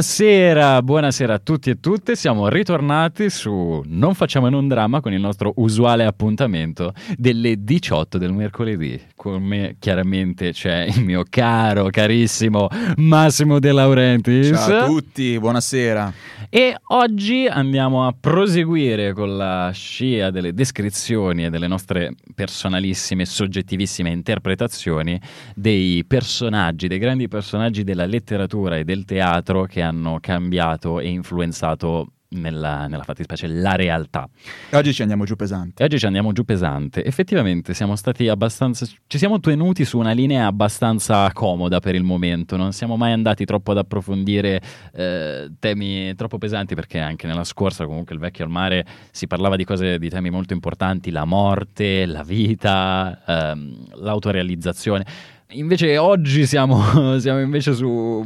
Buonasera, buonasera a tutti e tutte, siamo ritornati su Non facciamo in un dramma con il nostro usuale appuntamento delle 18 del mercoledì. Con me chiaramente c'è il mio caro, carissimo Massimo De Laurentiis. Ciao a tutti, buonasera. E oggi andiamo a proseguire con la scia delle descrizioni e delle nostre personalissime, soggettivissime interpretazioni dei personaggi, dei grandi personaggi della letteratura e del teatro che hanno cambiato e influenzato nella, nella fattispecie la realtà. E oggi ci andiamo giù pesante. Oggi ci andiamo giù pesante. Effettivamente siamo stati abbastanza. Ci siamo tenuti su una linea abbastanza comoda per il momento. Non siamo mai andati troppo ad approfondire eh, temi troppo pesanti, perché anche nella scorsa, comunque, il vecchio al mare si parlava di cose, di temi molto importanti: la morte, la vita, ehm, l'autorealizzazione. Invece oggi siamo, siamo invece su...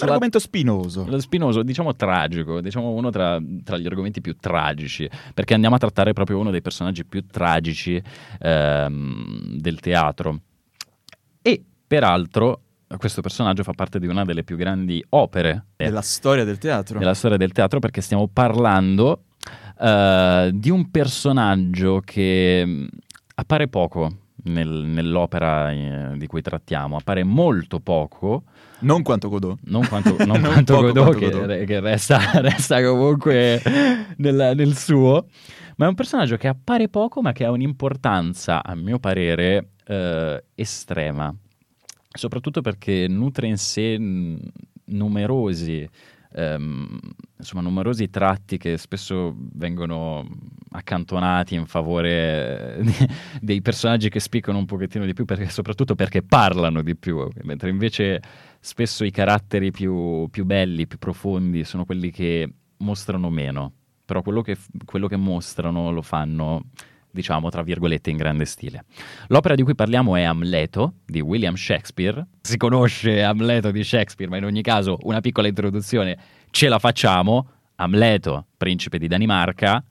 L'argomento spinoso. Lo spinoso, diciamo tragico, diciamo uno tra, tra, gli argomenti più tragici, perché andiamo a trattare proprio uno dei personaggi più tragici ehm, del teatro. E peraltro questo personaggio fa parte di una delle più grandi opere della storia del teatro. Della storia del teatro, perché stiamo parlando uh, di un personaggio che appare poco nel, nell'opera eh, di cui trattiamo. Appare molto poco. Non quanto Godot. Non quanto, non non quanto Godot, quanto che, Godot. che resta, resta, comunque nel, nel, suo. Ma è un personaggio che appare poco, ma che ha un'importanza, a mio parere, eh, estrema. Soprattutto perché nutre in sé numerosi ehm, insomma, numerosi tratti che spesso vengono accantonati in favore eh, dei personaggi che spiccano un pochettino di più, perché, soprattutto perché parlano di più, mentre invece spesso i caratteri più, più belli, più profondi sono quelli che mostrano meno, però quello che, quello che mostrano lo fanno diciamo tra virgolette in grande stile. L'opera di cui parliamo è Amleto di William Shakespeare. Si conosce Amleto di Shakespeare, ma in ogni caso una piccola introduzione ce la facciamo. Amleto, principe di Danimarca,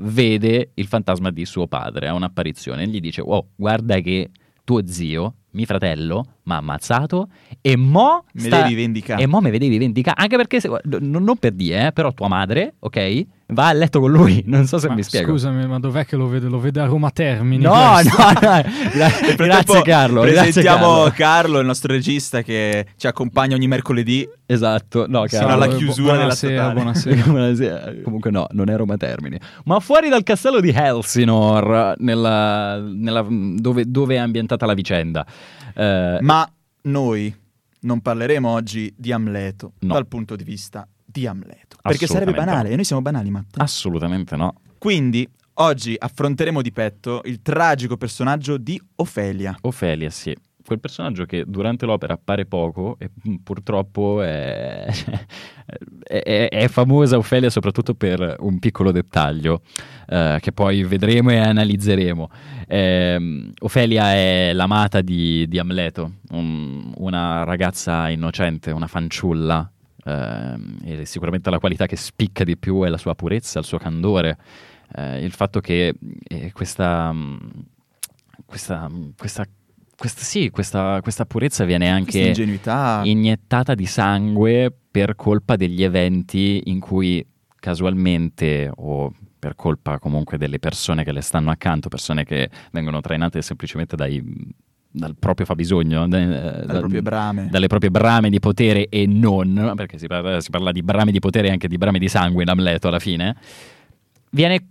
vede il fantasma di suo padre, ha un'apparizione e gli dice "Oh, guarda che tuo zio, mio fratello, mi ha ammazzato e mo mi sta... devi vendicare. E mo mi vedevi vendicare, anche perché se... non, non per dire, eh, però tua madre, ok? va a letto con lui. Non so se ma mi spiego. Scusami, ma dov'è che lo vede? Lo vede a Roma Termini? No, no, no. Gra- grazie Carlo. Presentiamo grazie, Carlo. il nostro regista che ci accompagna ogni mercoledì. Esatto, no, Carlo. alla chiusura buonasera, della buonasera. buonasera. Comunque no, non è Roma Termini. Ma fuori dal castello di Elsinore, nella, nella, dove, dove, è ambientata la vicenda. Eh, ma noi non parleremo oggi di Amleto no. dal punto di vista di Amleto. Perché sarebbe banale, e noi siamo banali, Matt. Assolutamente no. Quindi, oggi affronteremo di petto il tragico personaggio di Ofelia. Ofelia, sì. Quel personaggio che durante l'opera appare poco e purtroppo è, è, è famosa Ofelia soprattutto per un piccolo dettaglio uh, che poi vedremo e analizzeremo. Eh, Ofelia è l'amata di, di Amleto, un, una ragazza innocente, una fanciulla eh, sicuramente la qualità che spicca di più è la sua purezza, il suo candore, eh, il fatto che eh, questa, questa, questa, questa, sì, questa, questa purezza viene anche iniettata di sangue per colpa degli eventi in cui casualmente o per colpa comunque delle persone che le stanno accanto, persone che vengono trainate semplicemente dai dal proprio fabbisogno, dalle, da, proprie brame. dalle proprie brame di potere e non, perché si parla, si parla di brame di potere e anche di brame di sangue in Amleto alla fine, viene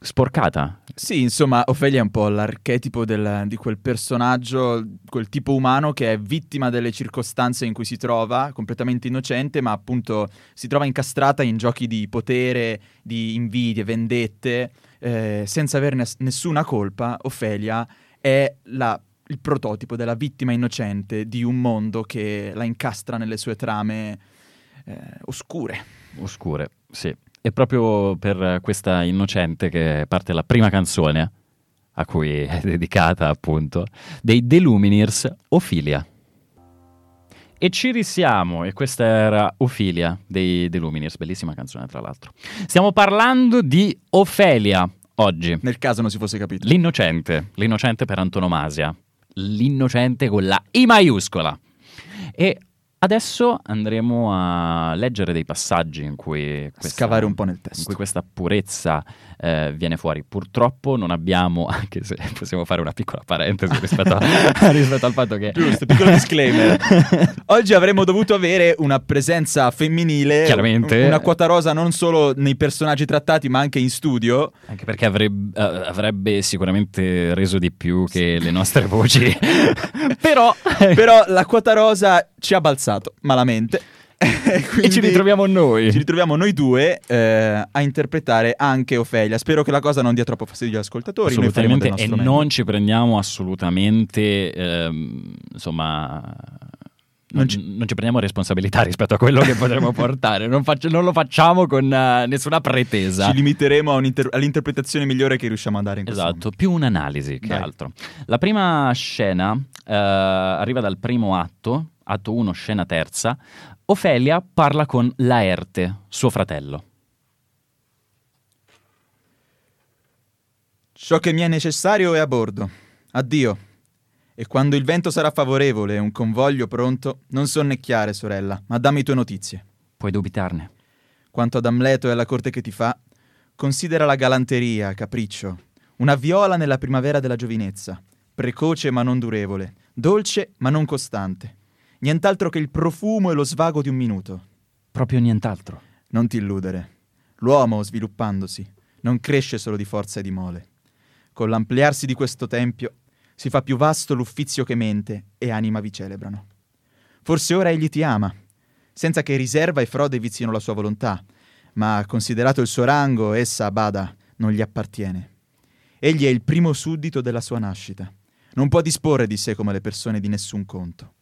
sporcata. Sì, insomma, Ofelia è un po' l'archetipo del, di quel personaggio, quel tipo umano che è vittima delle circostanze in cui si trova, completamente innocente, ma appunto si trova incastrata in giochi di potere, di invidie, vendette, eh, senza averne nessuna colpa. Ofelia è la il prototipo della vittima innocente di un mondo che la incastra nelle sue trame eh, oscure. Oscure, sì. E proprio per questa innocente che parte la prima canzone a cui è dedicata appunto dei The Lumineers, Ophelia. E ci risiamo, e questa era Ophelia dei The Lumineers, bellissima canzone tra l'altro. Stiamo parlando di Ofelia oggi. Nel caso non si fosse capito. L'innocente, l'innocente per antonomasia, l'innocente con la I maiuscola. E Adesso andremo a leggere dei passaggi in cui questa, Scavare un po' nel testo. in cui questa purezza eh, viene fuori. Purtroppo non abbiamo, anche se possiamo fare una piccola parentesi rispetto, a- rispetto al fatto che... Giusto, piccolo disclaimer. Oggi avremmo dovuto avere una presenza femminile, Chiaramente. una quota rosa non solo nei personaggi trattati, ma anche in studio. Anche perché avrebbe, eh, avrebbe sicuramente reso di più che le nostre voci. Però... Però la quota rosa ci ha balzato malamente. e ci ritroviamo noi. ci ritroviamo noi due eh, a interpretare anche Ofelia. Spero che la cosa non dia troppo fastidio agli ascoltatori. Assolutamente, e meglio. non ci prendiamo assolutamente, ehm, insomma, non ci... non ci prendiamo responsabilità rispetto a quello che potremo portare, non, faccio- non lo facciamo con eh, nessuna pretesa. Ci limiteremo a un'inter- all'interpretazione migliore che riusciamo a dare in questo Esatto, più un'analisi che Dai. altro. La prima scena eh, arriva dal primo atto, atto 1, scena terza. Ofelia parla con Laerte, suo fratello. Ciò che mi è necessario è a bordo. Addio. E quando il vento sarà favorevole e un convoglio pronto, non sonnecchiare, sorella, ma dammi tue notizie. Puoi dubitarne. Quanto ad Amleto e alla corte che ti fa, considera la galanteria, capriccio, una viola nella primavera della giovinezza, precoce ma non durevole, dolce ma non costante. Nient'altro che il profumo e lo svago di un minuto. Proprio nient'altro. Non ti illudere. L'uomo, sviluppandosi, non cresce solo di forza e di mole. Con l'ampliarsi di questo tempio si fa più vasto l'uffizio che mente e anima vi celebrano. Forse ora egli ti ama, senza che riserva e frode vizino la sua volontà, ma considerato il suo rango, essa, bada, non gli appartiene. Egli è il primo suddito della sua nascita. Non può disporre di sé come le persone di nessun conto.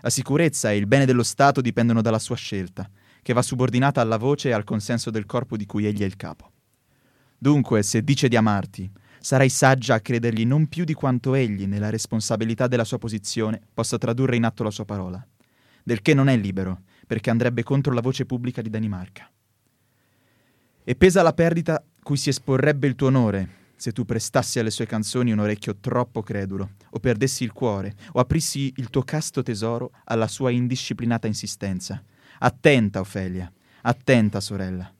La sicurezza e il bene dello Stato dipendono dalla sua scelta, che va subordinata alla voce e al consenso del corpo di cui egli è il capo. Dunque, se dice di amarti, sarai saggia a credergli non più di quanto egli, nella responsabilità della sua posizione, possa tradurre in atto la sua parola, del che non è libero, perché andrebbe contro la voce pubblica di Danimarca. E pesa la perdita cui si esporrebbe il tuo onore, se tu prestassi alle sue canzoni un orecchio troppo credulo, o perdessi il cuore, o aprissi il tuo casto tesoro alla sua indisciplinata insistenza. Attenta, Ofelia, attenta, sorella.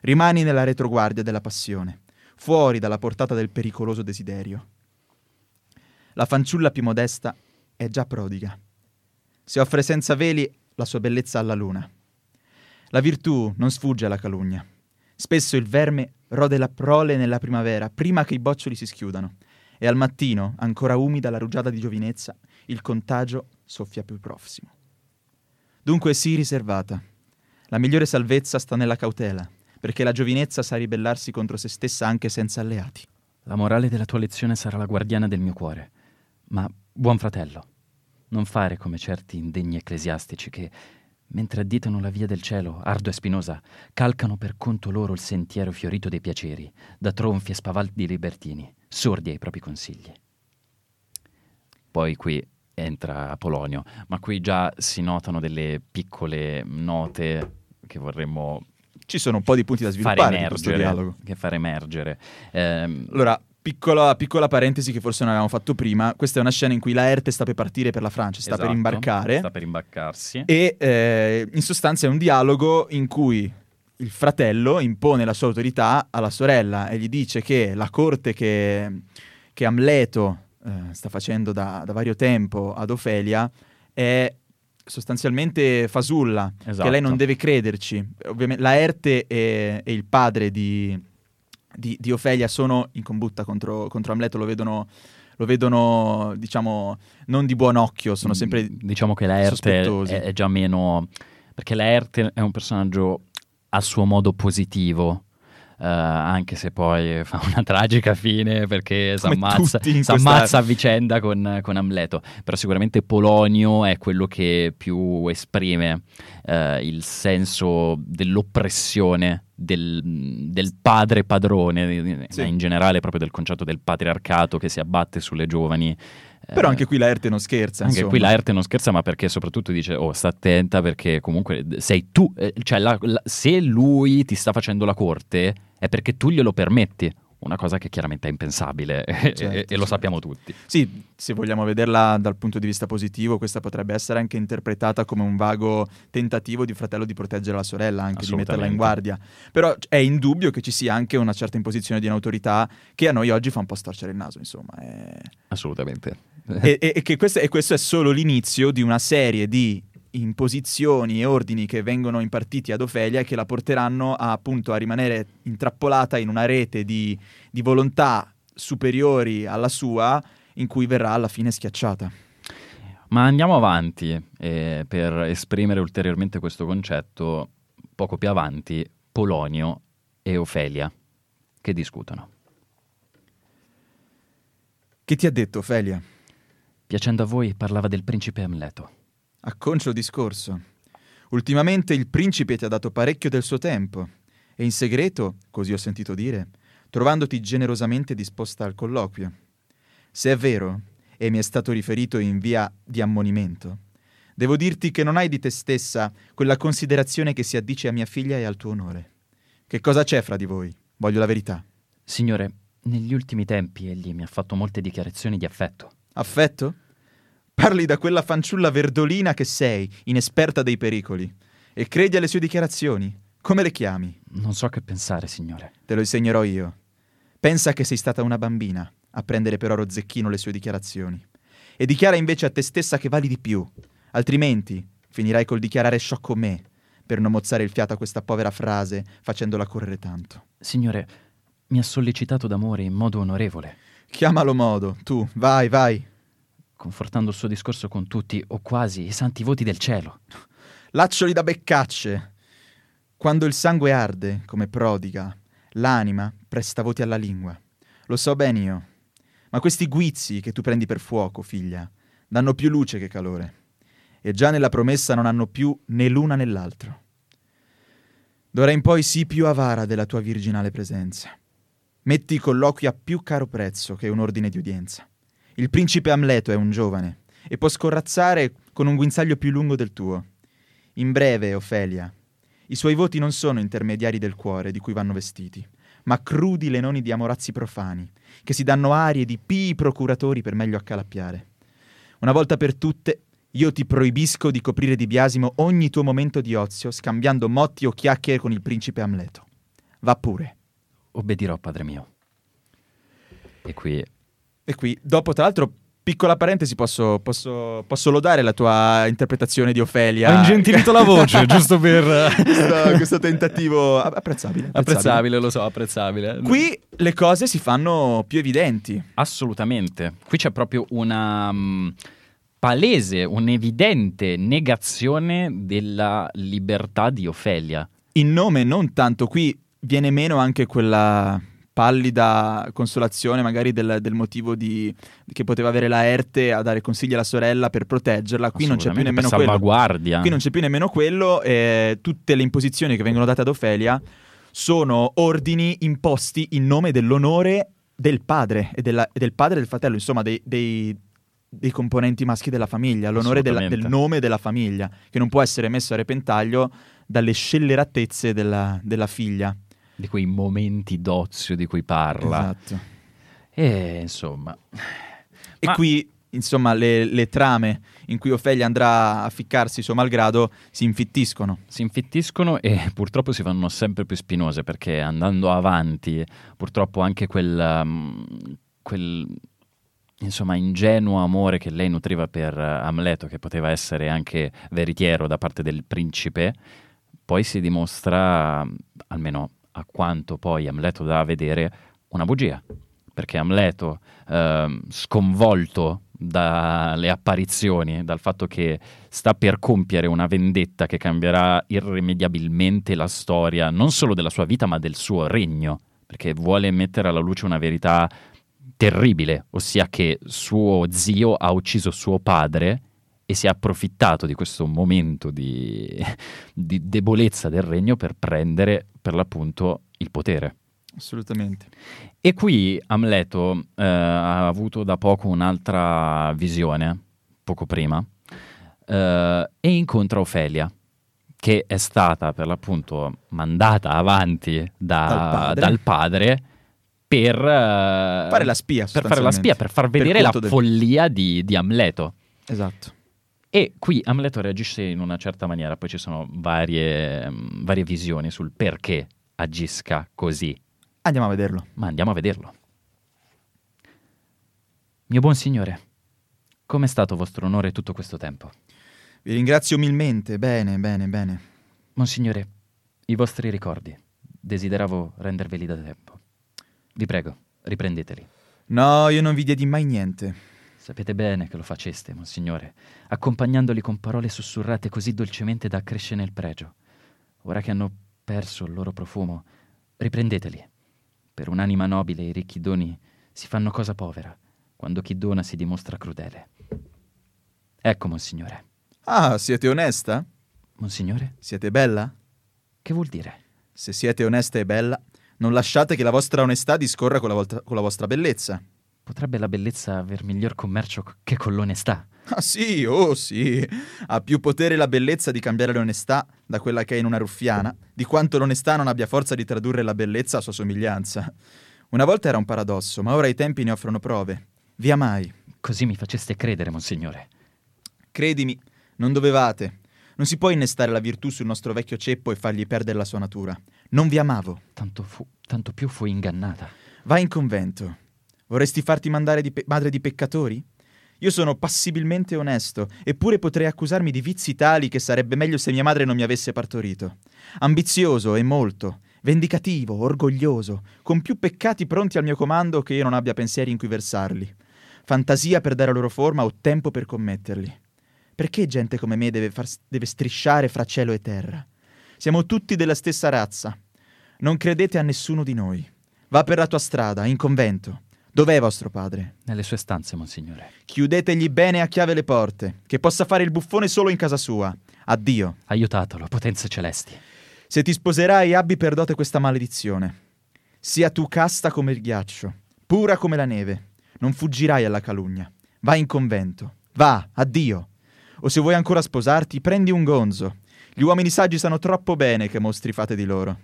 Rimani nella retroguardia della passione, fuori dalla portata del pericoloso desiderio. La fanciulla più modesta è già prodiga. Si offre senza veli la sua bellezza alla luna. La virtù non sfugge alla calunnia. Spesso il verme rode la prole nella primavera, prima che i boccioli si schiudano, e al mattino, ancora umida la rugiada di giovinezza, il contagio soffia più prossimo. Dunque sii riservata. La migliore salvezza sta nella cautela, perché la giovinezza sa ribellarsi contro se stessa anche senza alleati. La morale della tua lezione sarà la guardiana del mio cuore. Ma, buon fratello, non fare come certi indegni ecclesiastici che, mentre additano la via del cielo, ardua e spinosa, calcano per conto loro il sentiero fiorito dei piaceri, da tronfi e spavaldi libertini, sordi ai propri consigli. Poi qui entra Apolonio, ma qui già si notano delle piccole note che vorremmo Ci sono un po' di punti da sviluppare in questo dialogo. Che fare emergere. Ehm, Allora, piccola, piccola parentesi che forse non avevamo fatto prima. Questa è una scena in cui Laerte sta per partire per la Francia, sta per esatto, imbarcare. Sta per imbarcarsi. E eh, in sostanza è un dialogo in cui il fratello impone la sua autorità alla sorella e gli dice che la corte che, che Amleto eh, sta facendo da, da vario tempo ad Ofelia è sostanzialmente fasulla, Esatto. che lei non deve crederci. Ovviamente Laerte e, e il padre di, di- di Ofelia sono in combutta contro, contro Amleto, lo vedono, lo vedono, diciamo, non di buon occhio, sono sempre... Mm, Diciamo che Laerte è, è già meno... Perché Laerte è un personaggio a suo modo positivo, eh, anche se poi fa una tragica fine perché si ammazza, questa- a vicenda con, con Amleto. Però sicuramente Polonio è quello che più esprime eh, il senso dell'oppressione del, del padre padrone, Sì. in generale proprio del concetto del patriarcato che si abbatte sulle giovani. Però Eh, anche qui Laerte non scherza. anche insomma. qui Laerte non scherza, ma perché soprattutto dice: Oh, sta attenta perché comunque sei tu. eh, cioè, la- la- se lui ti sta facendo la corte, è perché tu glielo permetti. Una cosa che chiaramente è impensabile certo, e, e, lo certo. sappiamo tutti. Sì, se vogliamo vederla dal punto di vista positivo, questa potrebbe essere anche interpretata come un vago tentativo di fratello di proteggere la sorella, anche di metterla in guardia. Però è indubbio che ci sia anche una certa imposizione di un'autorità che a noi oggi fa un po' storcere il naso, insomma. È... Assolutamente. e, e, e, questo, e questo è solo l'inizio di una serie di imposizioni e ordini che vengono impartiti ad Ofelia e che la porteranno a, appunto a rimanere intrappolata in una rete di, di volontà superiori alla sua in cui verrà alla fine schiacciata. Ma andiamo avanti eh, per esprimere ulteriormente questo concetto. Poco più avanti, Polonio e Ofelia che discutono. Che ti ha detto Ofelia? Piacendo a voi, parlava del principe Amleto. Acconcio discorso. Ultimamente il principe ti ha dato parecchio del suo tempo e in segreto, così ho sentito dire, trovandoti generosamente disposta al colloquio. Se è vero, e mi è stato riferito in via di ammonimento, devo dirti che non hai di te stessa quella considerazione che si addice a mia figlia e al tuo onore. Che cosa c'è fra di voi? Voglio la verità. Signore, negli ultimi tempi egli mi ha fatto molte dichiarazioni di affetto. Affetto? Parli da quella fanciulla verdolina che sei, inesperta dei pericoli, e credi alle sue dichiarazioni. Come le chiami? Non so che pensare, signore. Te lo insegnerò io. Pensa che sei stata una bambina a prendere per oro zecchino le sue dichiarazioni. E dichiara invece a te stessa che vali di più. Altrimenti finirai col dichiarare sciocco me, per non mozzare il fiato a questa povera frase, facendola correre tanto. Signore, mi ha sollecitato d'amore in modo onorevole. Chiamalo modo, tu, vai, vai confortando il suo discorso con tutti, o quasi, i santi voti del cielo. Laccioli da beccacce. Quando il sangue arde, come prodiga, l'anima presta voti alla lingua. Lo so bene io. Ma questi guizzi che tu prendi per fuoco, figlia, danno più luce che calore. E già nella promessa non hanno più né l'una né l'altro. D'ora in poi sii più avara della tua virginale presenza. Metti i colloqui a più caro prezzo che un ordine di udienza. Il principe Amleto è un giovane e può scorrazzare con un guinzaglio più lungo del tuo. In breve, Ofelia, i suoi voti non sono intermediari del cuore di cui vanno vestiti, ma crudi lenoni di amorazzi profani, che si danno arie di pii procuratori per meglio accalappiare. Una volta per tutte, io ti proibisco di coprire di biasimo ogni tuo momento di ozio, scambiando motti o chiacchiere con il principe Amleto. Va pure. Obbedirò, padre mio. E qui e qui, dopo, tra l'altro, piccola parentesi, posso, posso, posso, lodare la tua interpretazione di Ofelia. Ho ingentilito la voce, giusto per... questo, questo tentativo apprezzabile, apprezzabile. Apprezzabile, lo so, apprezzabile. Qui le cose si fanno più evidenti. Assolutamente. Qui c'è proprio una... Um, palese, un'evidente negazione della libertà di Ofelia. In nome non tanto, qui viene meno anche quella pallida consolazione magari del, del motivo di, che poteva avere la Erte a dare consigli alla sorella per proteggerla. Qui non c'è più nemmeno quello. Qui non c'è più nemmeno quello. E tutte le imposizioni che vengono date ad Ofelia sono ordini imposti in nome dell'onore del padre e, della, e del padre e del fratello, insomma, dei, dei, dei componenti maschi della famiglia, l'onore della, del nome della famiglia, che non può essere messo a repentaglio dalle scelleratezze della, della figlia di quei momenti d'ozio di cui parla. Esatto. E insomma. E Ma... qui, insomma, le, le, trame in cui Ofelia andrà a ficcarsi suo malgrado si infittiscono. Si infittiscono e purtroppo si fanno sempre più spinose perché andando avanti, purtroppo anche quel. Um, quel insomma, ingenuo amore che lei nutriva per Amleto, che poteva essere anche veritiero da parte del principe, poi si dimostra, almeno a quanto poi Amleto dà a vedere una bugia, perché Amleto, eh, sconvolto dalle apparizioni, dal fatto che sta per compiere una vendetta che cambierà irrimediabilmente la storia non solo della sua vita ma del suo regno, perché vuole mettere alla luce una verità terribile, ossia che suo zio ha ucciso suo padre e si è approfittato di questo momento di, di debolezza del regno per prendere per l'appunto il potere. Assolutamente. E qui Amleto eh, ha avuto da poco un'altra visione, poco prima, eh, e incontra Ofelia, che è stata per l'appunto mandata avanti da, dal, padre. dal padre per uh, fare la spia, per fare la spia, per far vedere per la del... follia di, di Amleto. Esatto. E qui Amleto reagisce in una certa maniera, poi ci sono varie, um, varie visioni sul perché agisca così. Andiamo a vederlo. Ma andiamo a vederlo. Mio buon signore, com'è stato vostro onore tutto questo tempo? Vi ringrazio umilmente, bene, bene, bene. Monsignore, i vostri ricordi, desideravo renderveli da tempo. Vi prego, riprendeteli. No, io non vi diedi mai niente. Sapete bene che lo faceste, Monsignore, accompagnandoli con parole sussurrate così dolcemente da accrescere nel pregio. Ora che hanno perso il loro profumo, riprendeteli. Per un'anima nobile i ricchi doni si fanno cosa povera quando chi dona si dimostra crudele. Ecco, Monsignore. Ah, siete onesta? Monsignore? Siete bella? Che vuol dire? Se siete onesta e bella, non lasciate che la vostra onestà discorra con la, volta, con la vostra bellezza. Potrebbe la bellezza aver miglior commercio che con l'onestà? Ah sì, oh sì. Ha più potere la bellezza di cambiare l'onestà da quella che è in una ruffiana, di quanto l'onestà non abbia forza di tradurre la bellezza a sua somiglianza. Una volta era un paradosso, ma ora i tempi ne offrono prove. Vi amai. Così mi faceste credere, monsignore. Credimi, non dovevate. Non si può innestare la virtù sul nostro vecchio ceppo e fargli perdere la sua natura. Non vi amavo. Tanto, fu, tanto più fui ingannata. Vai in convento. Vorresti farti mandare di pe- madre di peccatori? Io sono passibilmente onesto, eppure potrei accusarmi di vizi tali che sarebbe meglio se mia madre non mi avesse partorito. Ambizioso e molto, vendicativo, orgoglioso, con più peccati pronti al mio comando che io non abbia pensieri in cui versarli fantasia per dare loro forma o tempo per commetterli. Perché gente come me deve, far, deve strisciare fra cielo e terra? Siamo tutti della stessa razza. Non credete a nessuno di noi. Va per la tua strada, in convento. Dov'è vostro padre? Nelle sue stanze, monsignore. Chiudetegli bene a chiave le porte, che possa fare il buffone solo in casa sua. Addio. Aiutatelo, potenze celesti. Se ti sposerai, abbi per dote questa maledizione. Sia tu casta come il ghiaccio, pura come la neve, non fuggirai alla calunnia. Vai in convento. Va, addio. O se vuoi ancora sposarti, prendi un gonzo. Gli uomini saggi sanno troppo bene che mostri fate di loro.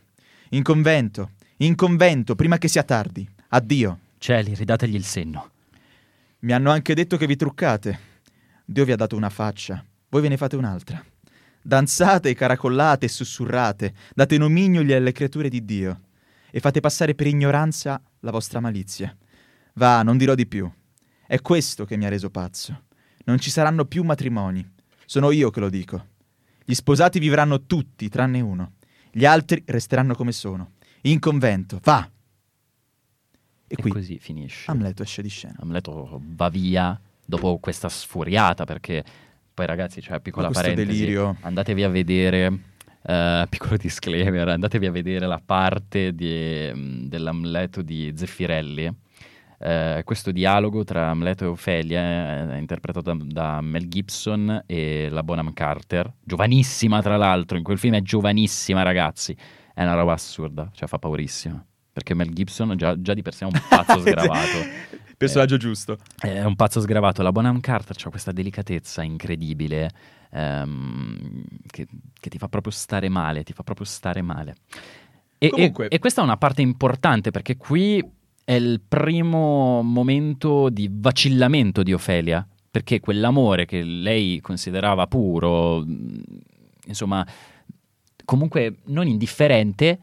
In convento, in convento, prima che sia tardi. Addio. Cieli, ridategli il senno. Mi hanno anche detto che vi truccate. Dio vi ha dato una faccia, voi ve ne fate un'altra. Danzate, caracollate sussurrate, date nomignoli alle creature di Dio e fate passare per ignoranza la vostra malizia. Va, non dirò di più. È questo che mi ha reso pazzo. Non ci saranno più matrimoni. Sono io che lo dico. Gli sposati vivranno tutti, tranne uno. Gli altri resteranno come sono. In convento. Va! E, e qui così finisce. Amleto esce di scena. Amleto va via dopo questa sfuriata perché poi ragazzi, cioè piccola parentesi, delirio. andatevi a vedere Uh, piccolo disclaimer, andatevi a vedere la parte di, dell'Amleto di Zeffirelli, eh, questo dialogo tra Amleto e Ofelia eh, è interpretato da, da, Mel Gibson e la Bonham Carter, giovanissima tra l'altro, in quel film è giovanissima ragazzi, è una roba assurda, cioè fa paurissima, perché Mel Gibson già, già di per sé è un pazzo sgravato. Personaggio eh, giusto. È un pazzo sgravato, la Bonham Carter ha questa delicatezza incredibile ehm, che, che ti fa proprio stare male, ti fa proprio stare male. E, e, e, questa è una parte importante perché qui è il primo momento di vacillamento di Ofelia, perché quell'amore che lei considerava puro, mm, insomma, comunque non indifferente,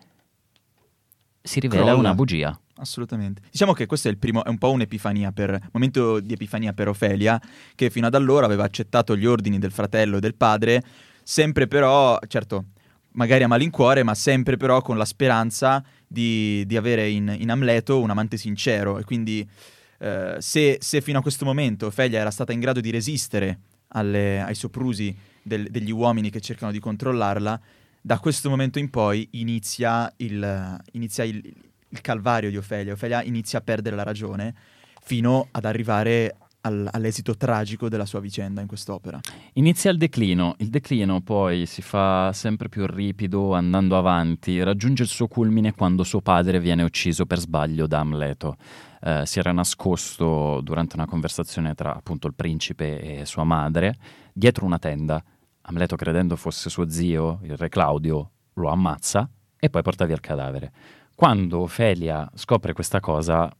si rivela Crolla. una bugia. Assolutamente. Diciamo che questo è, il primo, è un po' un'epifania per, momento di epifania per Ofelia, che fino ad allora aveva accettato gli ordini del fratello e del padre, sempre però, certo, magari a malincuore, ma sempre però con la speranza di, di avere in, in, Amleto un amante sincero. E quindi eh, se, se, fino a questo momento Ophelia era stata in grado di resistere alle, ai soprusi del, degli uomini che cercano di controllarla, da questo momento in poi inizia il, inizia il, il calvario di Ophelia. Ophelia inizia a perdere la ragione fino ad arrivare al, all'esito tragico della sua vicenda in quest'opera. Inizia il declino, il declino poi si fa sempre più ripido andando avanti, raggiunge il suo culmine quando suo padre viene ucciso per sbaglio da Amleto. Eh, si era nascosto durante una conversazione tra appunto il principe e sua madre dietro una tenda. Amleto, credendo fosse suo zio, il re Claudio, lo ammazza e poi porta via il cadavere. quando Ofelia scopre questa cosa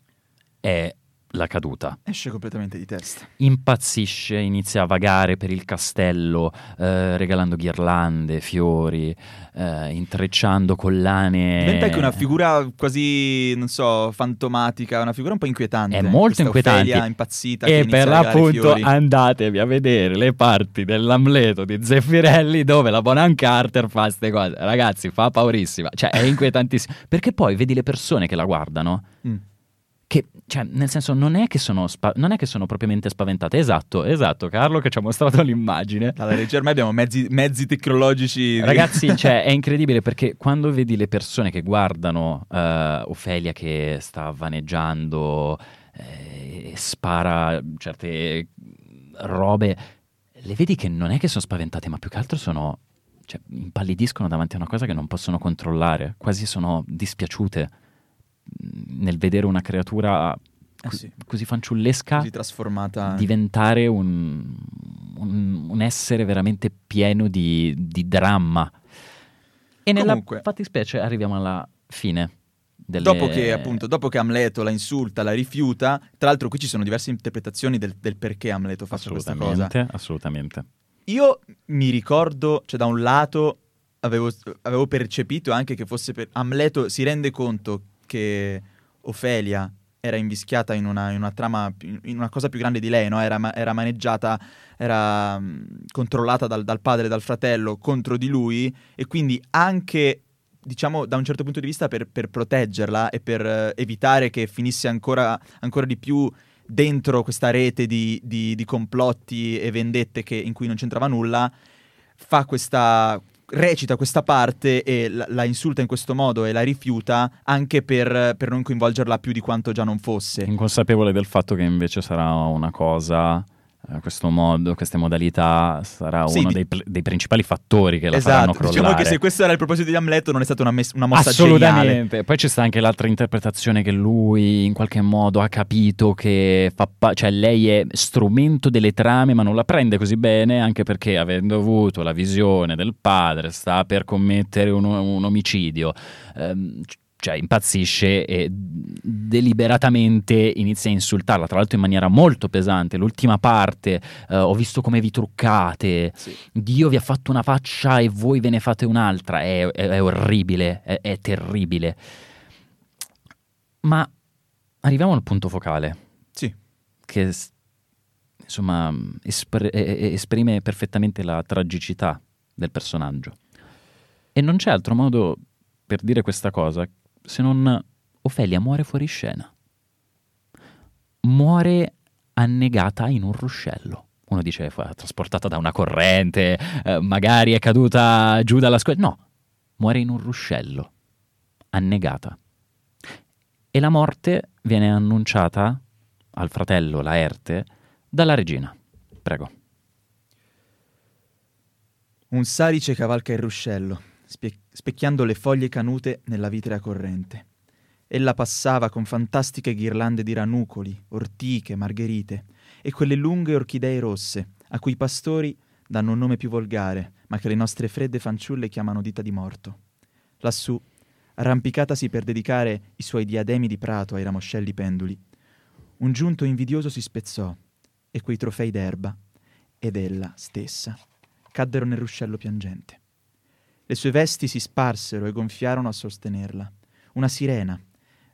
è la caduta. Esce completamente di testa. Impazzisce, inizia a vagare per il castello, eh, regalando ghirlande, fiori, eh, intrecciando collane. Diventa anche una figura quasi, non so, fantomatica, una figura un po' inquietante. È molto inquietante. Ofelia impazzita. E per l'appunto andatevi a vedere le parti dell'Amleto di Zeffirelli dove la Bonan Carter fa queste cose. Ragazzi, fa paurissima. Cioè, è inquietantissimo. Perché poi vedi le persone che la guardano. Mm che, cioè, nel senso, non è, che sono spa- non è che sono propriamente spaventate. Esatto, esatto, Carlo che ci ha mostrato l'immagine. Dalla regia ormai abbiamo mezzi, mezzi tecnologici. Ragazzi, cioè, è incredibile perché quando vedi le persone che guardano uh, Ofelia che sta vaneggiando e eh, spara certe robe, le vedi che non è che sono spaventate, ma più che altro sono... Cioè, impallidiscono davanti a una cosa che non possono controllare, quasi sono dispiaciute nel vedere una creatura eh sì. così fanciullesca così trasformata diventare un, un, un essere veramente pieno di, di dramma e nella Comunque, fattispecie arriviamo alla fine delle... Dopo che, appunto, dopo che Amleto la insulta, la rifiuta, tra l'altro qui ci sono diverse interpretazioni del, del perché Amleto faccia questa cosa. Assolutamente. Io mi ricordo, cioè da un lato avevo, avevo percepito anche che fosse per... Amleto si rende conto che Ofelia era invischiata in una, in una, trama, in una cosa più grande di lei, no? era, era, maneggiata, era um, controllata dal, dal, padre e dal fratello contro di lui e quindi anche, diciamo, da un certo punto di vista per, per proteggerla e per uh, evitare che finisse ancora, ancora, di più dentro questa rete di, di, di complotti e vendette che, in cui non c'entrava nulla, fa questa, recita questa parte e la, la, insulta in questo modo e la rifiuta anche per, per, non coinvolgerla più di quanto già non fosse. Inconsapevole del fatto che invece sarà una cosa questo modo, queste modalità sarà sì, uno dei, dei, principali fattori che la esatto, faranno crollare. Diciamo che se questo era il proposito di Amleto non è stata una, mes- una mossa Assolutamente. Geniale. Poi c'è sta anche l'altra interpretazione che lui in qualche modo ha capito che fa pa- cioè lei è strumento delle trame ma non la prende così bene anche perché avendo avuto la visione del padre sta per commettere un, un omicidio. Um, cioè impazzisce e deliberatamente inizia a insultarla, tra l'altro in maniera molto pesante. L'ultima parte, uh, ho visto come vi truccate, sì. Dio vi ha fatto una faccia e voi ve ne fate un'altra, è, è, è orribile, è, è, terribile. Ma arriviamo al punto focale. Sì. Che insomma espr- esprime perfettamente la tragicità del personaggio. E non c'è altro modo per dire questa cosa se non Ofelia muore fuori scena. Muore annegata in un ruscello. Uno dice, trasportata da una corrente, eh, magari è caduta giù dalla scuola. No, muore in un ruscello, annegata. E la morte viene annunciata al fratello Laerte dalla regina. Prego. Un salice cavalca il ruscello spie- specchiando le foglie canute nella vitrea corrente. Ella passava con fantastiche ghirlande di ranucoli, ortiche, margherite e quelle lunghe orchidee rosse, a cui i pastori danno un nome più volgare, ma che le nostre fredde fanciulle chiamano dita di morto. Lassù, arrampicatasi per dedicare i suoi diademi di prato ai ramoscelli penduli, un giunto invidioso si spezzò e quei trofei d'erba ed ella stessa caddero nel ruscello piangente. Le sue vesti si sparsero e gonfiarono a sostenerla. Una sirena,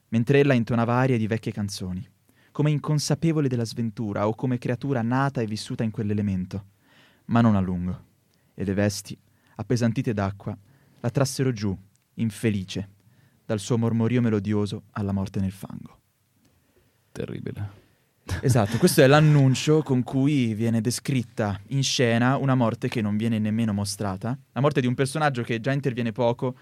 mentre ella intonava arie di vecchie canzoni, come inconsapevole della sventura o come creatura nata e vissuta in quell'elemento. Ma non a lungo. E le vesti, appesantite d'acqua, la trassero giù, infelice, dal suo mormorio melodioso alla morte nel fango. Terribile. Esatto, questo è l'annuncio con cui viene descritta in scena una morte che non viene nemmeno mostrata, la morte di un personaggio che già interviene poco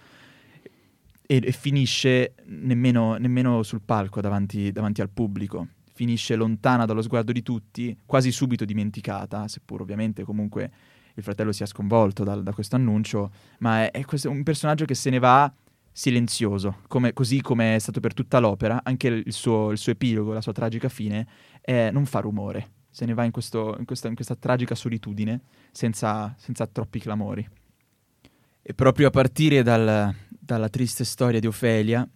e, e finisce nemmeno, nemmeno, sul palco davanti, davanti al pubblico, finisce lontana dallo sguardo di tutti, quasi subito dimenticata, seppur ovviamente comunque il fratello sia sconvolto da, da questo annuncio, ma è, è questo, un personaggio che se ne va silenzioso, come, così come è stato per tutta l'opera, anche il suo, il suo epilogo, la sua tragica fine, è, non fa rumore, se ne va in, questo, in, questa, in questa, tragica solitudine, senza, senza, troppi clamori. E proprio a partire dal, dalla triste storia di Ofelia,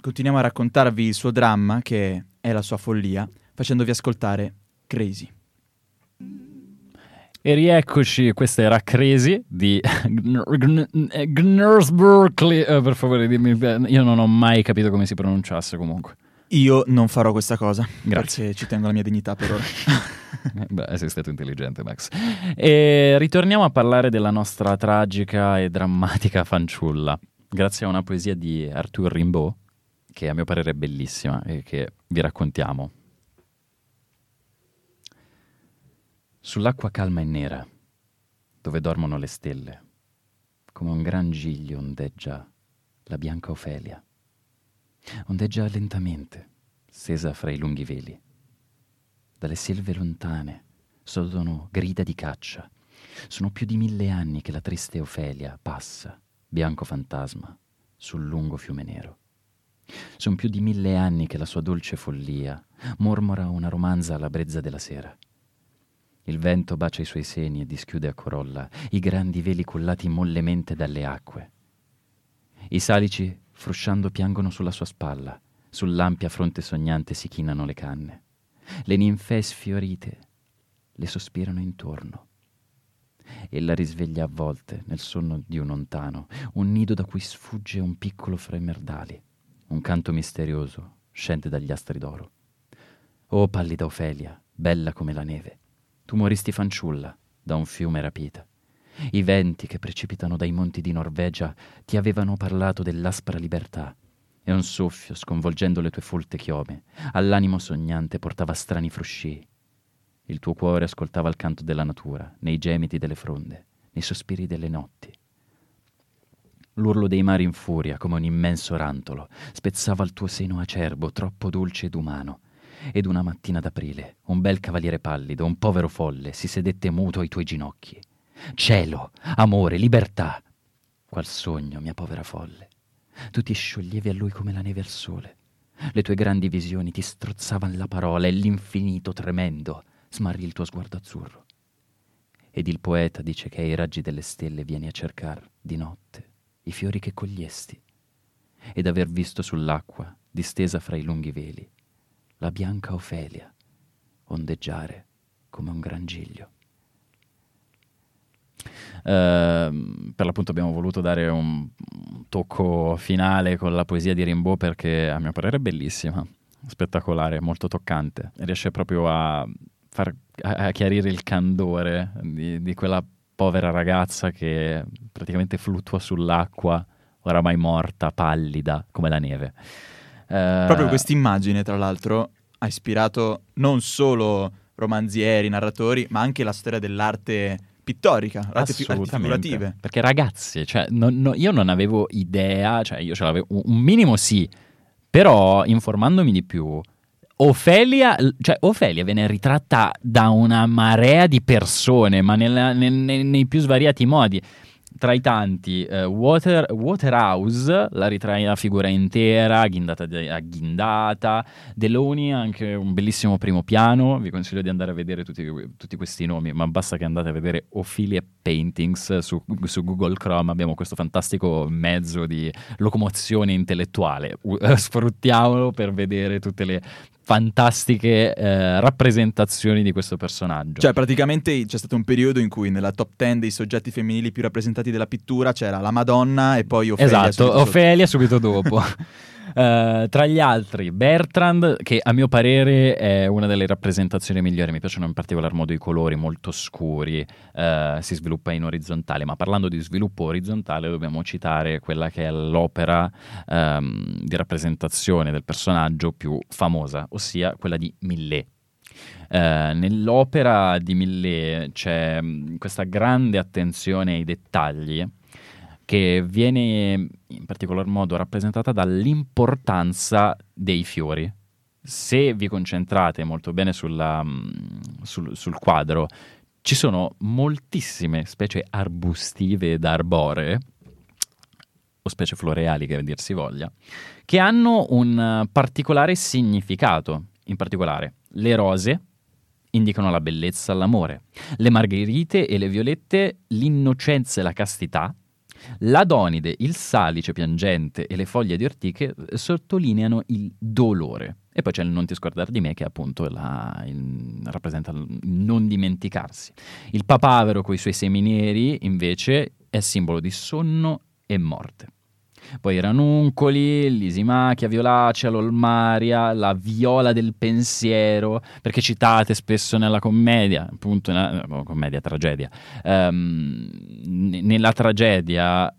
continuiamo a raccontarvi il suo dramma, che è la sua follia, facendovi ascoltare Crazy. E rieccoci, questa era Crazy di Gnurs Berkeley. Eh, per favore, dimmi, io non ho mai capito come si pronunciasse comunque. Io non farò questa cosa. Grazie. Perché ci tengo alla mia dignità per ora. Beh, sei stato intelligente, Max. E ritorniamo a parlare della nostra tragica e drammatica fanciulla. Grazie a una poesia di Arthur Rimbaud, che a mio parere è bellissima e che vi raccontiamo. Sull'acqua calma e nera, dove dormono le stelle, come un gran giglio ondeggia la bianca Ofelia. Ondeggia lentamente, stesa fra i lunghi veli. Dalle selve lontane sodono grida di caccia. Sono più di mille anni che la triste Ofelia passa, bianco fantasma, sul lungo fiume nero. Sono più di mille anni che la sua dolce follia mormora una romanza alla brezza della sera. Il vento bacia i suoi seni e dischiude a corolla i grandi veli cullati mollemente dalle acque. I salici, frusciando, piangono sulla sua spalla, sull'ampia fronte sognante si chinano le canne. Le ninfee sfiorite le sospirano intorno. Ella risveglia a volte, nel sonno di un lontano, un nido da cui sfugge un piccolo fremerdali. Un canto misterioso scende dagli astri d'oro. Oh pallida Ofelia, bella come la neve, tu moristi fanciulla, da un fiume rapita. I venti che precipitano dai monti di Norvegia ti avevano parlato dell'aspra libertà, e un soffio, sconvolgendo le tue folte chiome, all'animo sognante portava strani frusci. Il tuo cuore ascoltava il canto della natura, nei gemiti delle fronde, nei sospiri delle notti. L'urlo dei mari in furia, come un immenso rantolo, spezzava il tuo seno acerbo, troppo dolce ed umano, ed una mattina d'aprile, un bel cavaliere pallido, un povero folle, si sedette muto ai tuoi ginocchi. Cielo, amore, libertà! Qual sogno, mia povera folle! Tu ti scioglievi a lui come la neve al sole. Le tue grandi visioni ti strozzavan la parola e l'infinito tremendo smarrì il tuo sguardo azzurro. Ed il poeta dice che ai raggi delle stelle vieni a cercar di notte i fiori che cogliesti, ed aver visto sull'acqua, distesa fra i lunghi veli, la bianca Ofelia ondeggiare come un gran giglio. Uh, per l'appunto abbiamo voluto dare un, un, tocco finale con la poesia di Rimbaud perché a mio parere è bellissima, spettacolare, molto toccante. Riesce proprio a, far, a chiarire il candore di, di, quella povera ragazza che praticamente fluttua sull'acqua, oramai morta, pallida come la neve. Uh, proprio questa immagine, tra l'altro, ha ispirato non solo romanzieri, narratori, ma anche la storia dell'arte pittorica, arti figurative. Perché ragazzi, cioè, non, no, io non avevo idea, cioè io ce l'avevo, un minimo sì, però informandomi di più, Ofelia, cioè Ofelia viene ritratta da una marea di persone, ma nella, nel, nei più svariati modi tra i tanti, eh, Water, Waterhouse la ritrae la figura intera, ghindata, agghindata, Deloni anche un bellissimo primo piano, vi consiglio di andare a vedere tutti, tutti questi nomi, ma basta che andate a vedere Ophelia Paintings su, su, Google Chrome, abbiamo questo fantastico mezzo di locomozione intellettuale, sfruttiamolo per vedere tutte le fantastiche eh, rappresentazioni di questo personaggio. Cioè, praticamente c'è stato un periodo in cui nella top 10 dei soggetti femminili più rappresentati della pittura c'era la Madonna e poi Ofelia. Esatto, subito Ofelia subito dopo. Uh, tra gli altri, Bertrand, che a mio parere è una delle rappresentazioni migliori, mi piacciono in particolar modo i colori molto scuri, uh, si sviluppa in orizzontale, ma parlando di sviluppo orizzontale dobbiamo citare quella che è l'opera um, di rappresentazione del personaggio più famosa, ossia quella di Millet. Uh, nell'opera di Millet c'è mm, questa grande attenzione ai dettagli che viene in particolar modo rappresentata dall'importanza dei fiori. Se vi concentrate molto bene sulla, mm, sul, sul quadro, ci sono moltissime specie arbustive ed arboree, o specie floreali che dir si voglia, che hanno un particolare significato. In particolare, le rose indicano la bellezza l'amore, le margherite e le violette l'innocenza e la castità, L'Adonide, il salice piangente e le foglie di ortiche sottolineano il dolore. E poi c'è il non ti scordare di me che appunto la, il, rappresenta il non dimenticarsi. Il papavero con i suoi semi neri invece è simbolo di sonno e morte. Poi i ranuncoli, l'isimachia violacea, l'olmaria, la viola del pensiero, perché citate spesso nella commedia, appunto, nella, commedia, tragedia. Um, nella tragedia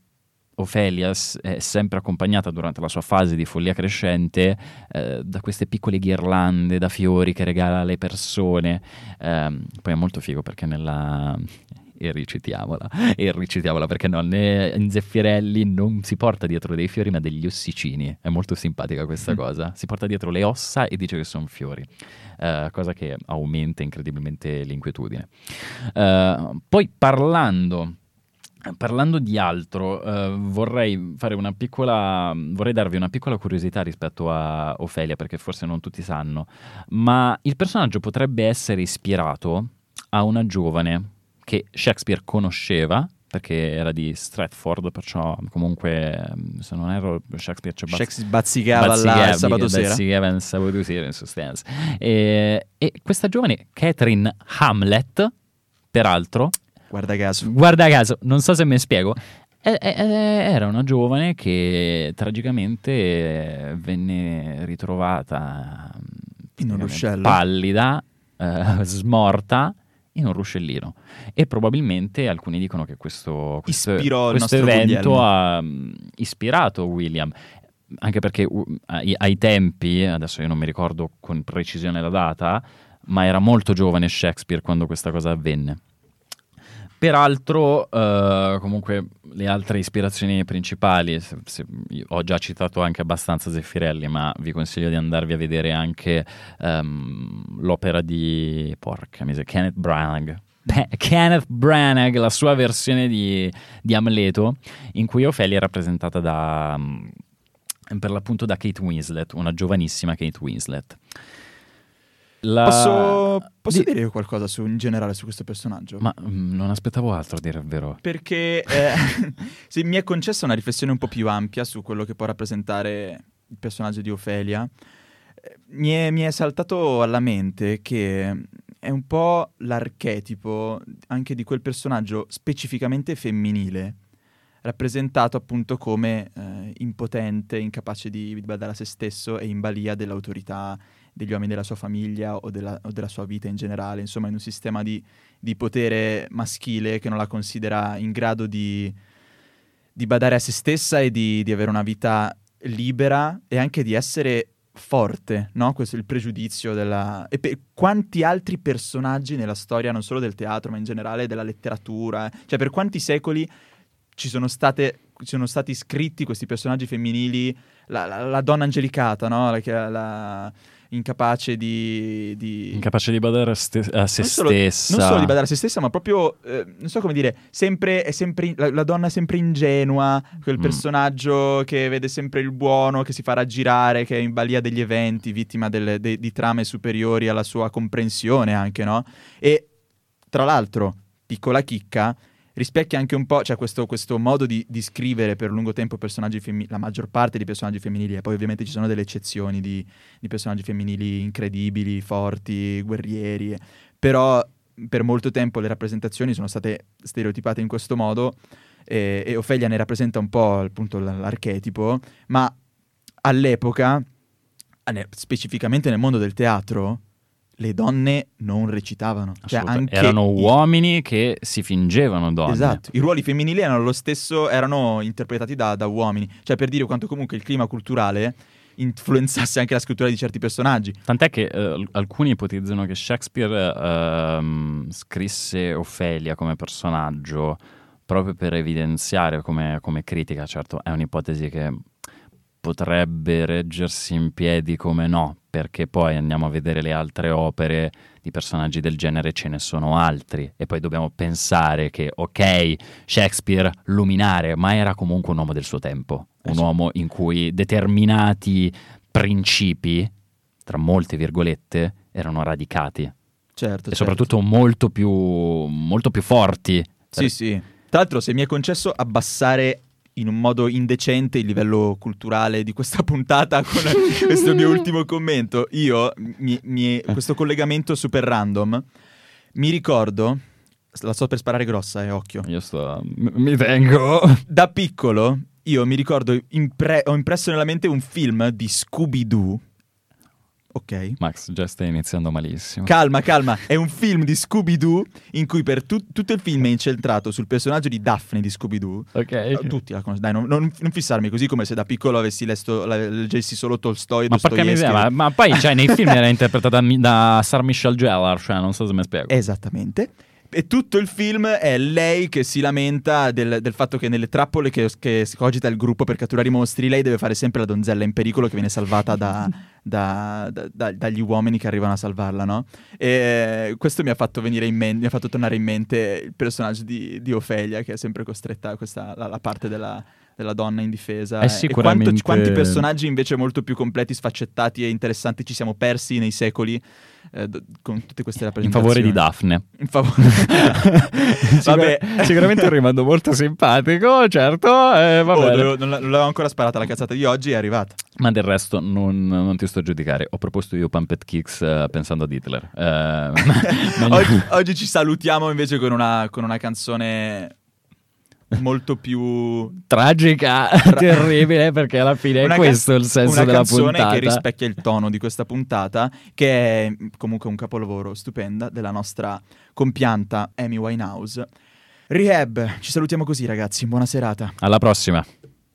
Ofelia è sempre accompagnata durante la sua fase di follia crescente eh, da queste piccole ghirlande da fiori che regala alle persone. Eh, poi è molto figo perché nella, e ricitiamola, e ricitiamola perché no, in Zeffirelli non si porta dietro dei fiori ma degli ossicini, è molto simpatica questa mm. cosa, si porta dietro le ossa e dice che sono fiori, uh, cosa che aumenta incredibilmente l'inquietudine. Uh, poi parlando... Parlando di altro, uh, vorrei, fare una piccola, vorrei darvi una piccola curiosità rispetto a Ofelia, perché forse non tutti sanno, ma il personaggio potrebbe essere ispirato a una giovane che Shakespeare conosceva perché era di Stratford, perciò comunque se non erro Shakespeare c'è Shakespeare bazzicava, bazzicava là sabato sera. Bazzicava il sabato sera in sostanza. E, e questa giovane Catherine Hamlet, peraltro... Guarda caso. Guarda caso, non so se mi spiego. Era una giovane che tragicamente venne ritrovata in un ruscello pallida, uh, smorta in un ruscellino e probabilmente alcuni dicono che questo, questo, questo evento ha mm, ispirato William anche perché ai, ai, tempi, adesso io non mi ricordo con precisione la data, ma era molto giovane Shakespeare quando questa cosa avvenne. Peraltro, uh, comunque, le altre ispirazioni principali, se, se, ho già citato anche abbastanza Zeffirelli, ma vi consiglio di andarvi a vedere anche um, l'opera di, porca miseria, Kenneth Branagh, Kenneth Branagh, la sua versione di, di, Amleto, in cui Ophelia è rappresentata da, um, per l'appunto da Kate Winslet, una giovanissima Kate Winslet. La... Posso, posso di... dire qualcosa su, in generale su questo personaggio? Ma mh, mm, non aspettavo altro a dire il vero. Perché eh, se mi è concessa una riflessione un po' più ampia su quello che può rappresentare il personaggio di Ofelia, eh, mi, è, mi è saltato alla mente che è un po' l'archetipo anche di quel personaggio specificamente femminile rappresentato appunto come eh, impotente, incapace di, di badare a se stesso e in balia dell'autorità degli uomini della sua famiglia o della, o della sua vita in generale, insomma in un sistema di, di, potere maschile che non la considera in grado di, di badare a se stessa e di, di, avere una vita libera e anche di essere forte, no? Questo è il pregiudizio della... E per quanti altri personaggi nella storia, non solo del teatro, ma in generale della letteratura, eh? cioè per quanti secoli ci sono, state, ci sono stati scritti questi personaggi femminili, la, la, la donna angelicata, no? La incapace di, di... Incapace di badare a, ste- a se non solo, stessa. Non solo di badare a se stessa, ma proprio, eh, non so come dire, sempre, è sempre, la, la donna è sempre ingenua, quel mm. personaggio che vede sempre il buono, che si fa raggirare, che è in balia degli eventi, vittima delle, de, di trame superiori alla sua comprensione anche, no? E tra l'altro, piccola chicca, rispecchia anche un po', cioè questo, questo modo di, di, scrivere per lungo tempo personaggi femminili, la maggior parte di personaggi femminili, e poi ovviamente ci sono delle eccezioni di, di personaggi femminili incredibili, forti, guerrieri, però per molto tempo le rappresentazioni sono state stereotipate in questo modo e, e Ofelia ne rappresenta un po' appunto l'archetipo, ma all'epoca, specificamente nel mondo del teatro, le donne non recitavano. Cioè anche erano i... uomini che si fingevano donne. Esatto, i ruoli femminili erano lo stesso, erano interpretati da, da uomini. Cioè per dire quanto comunque il clima culturale influenzasse anche la scrittura di certi personaggi. Tant'è che eh, alcuni ipotizzano che Shakespeare eh, scrisse Ophelia come personaggio proprio per evidenziare come, come critica, certo è un'ipotesi che potrebbe reggersi in piedi come no, perché poi andiamo a vedere le altre opere di personaggi del genere, ce ne sono altri. E poi dobbiamo pensare che, ok, Shakespeare luminare, ma era comunque un uomo del suo tempo, un eh uomo in cui determinati principi, tra molte virgolette, erano radicati. Certo, e soprattutto molto più, molto più forti. Sì, sì. Tra l'altro, se mi è concesso abbassare in un modo indecente il livello culturale di questa puntata con questo mio ultimo commento, io, mi, mi, questo collegamento super random, mi ricordo, la sto per sparare grossa, eh, occhio. Io sto... mi tengo. Da piccolo, io mi ricordo, impre- ho impresso nella mente un film di Scooby-Doo. Ok. Max, già stai iniziando malissimo. Calma, calma, è un film di Scooby-Doo in cui per tu- tutto il film è incentrato sul personaggio di Daphne di Scooby-Doo. ok. Eh, Tutti la conoscono, dai, non, non- non fissarmi così come se da piccolo avessi letto, leggessi solo Tolstoi e Ma porca miseria, ma, ma poi cioè, nei film era interpretata da, da Sar Michelle Gellar, cioè non so se mi spiego. Esattamente. E tutto il film è lei che si lamenta del, del fatto che nelle trappole che, che si cogita il gruppo per catturare i mostri, lei deve fare sempre la donzella in pericolo che viene salvata da- da- da- da- dagli uomini che arrivano a salvarla, no? E questo mi ha fatto mente, mi ha fatto tornare in mente il personaggio di, di Ofelia, che è sempre costretta a questa, la, la parte della, della donna indifesa. È E sicuramente- quanto- quanti personaggi invece molto più completi, sfaccettati e interessanti ci siamo persi nei secoli eh, con tutte queste In rappresentazioni. favore di Daphne. In favore. Vabbè. Sicur- sicuramente un rimando molto simpatico, certo. eh, va Oh, non, l'avevo ancora sparata la cazzata di oggi, è arrivata. Ma del resto non, non ti sto a giudicare. Ho proposto io Pumped Kicks eh, pensando ad Hitler. Eh, non- Oggi, oggi ci salutiamo invece con una, con una canzone molto più... Tragica, terribile, perché alla fine è Una questo il senso una della canzone puntata. che rispecchia il tono di questa puntata, che è comunque un capolavoro stupenda della nostra compianta Amy Winehouse. Rehab, ci salutiamo così ragazzi, buona serata. Alla prossima.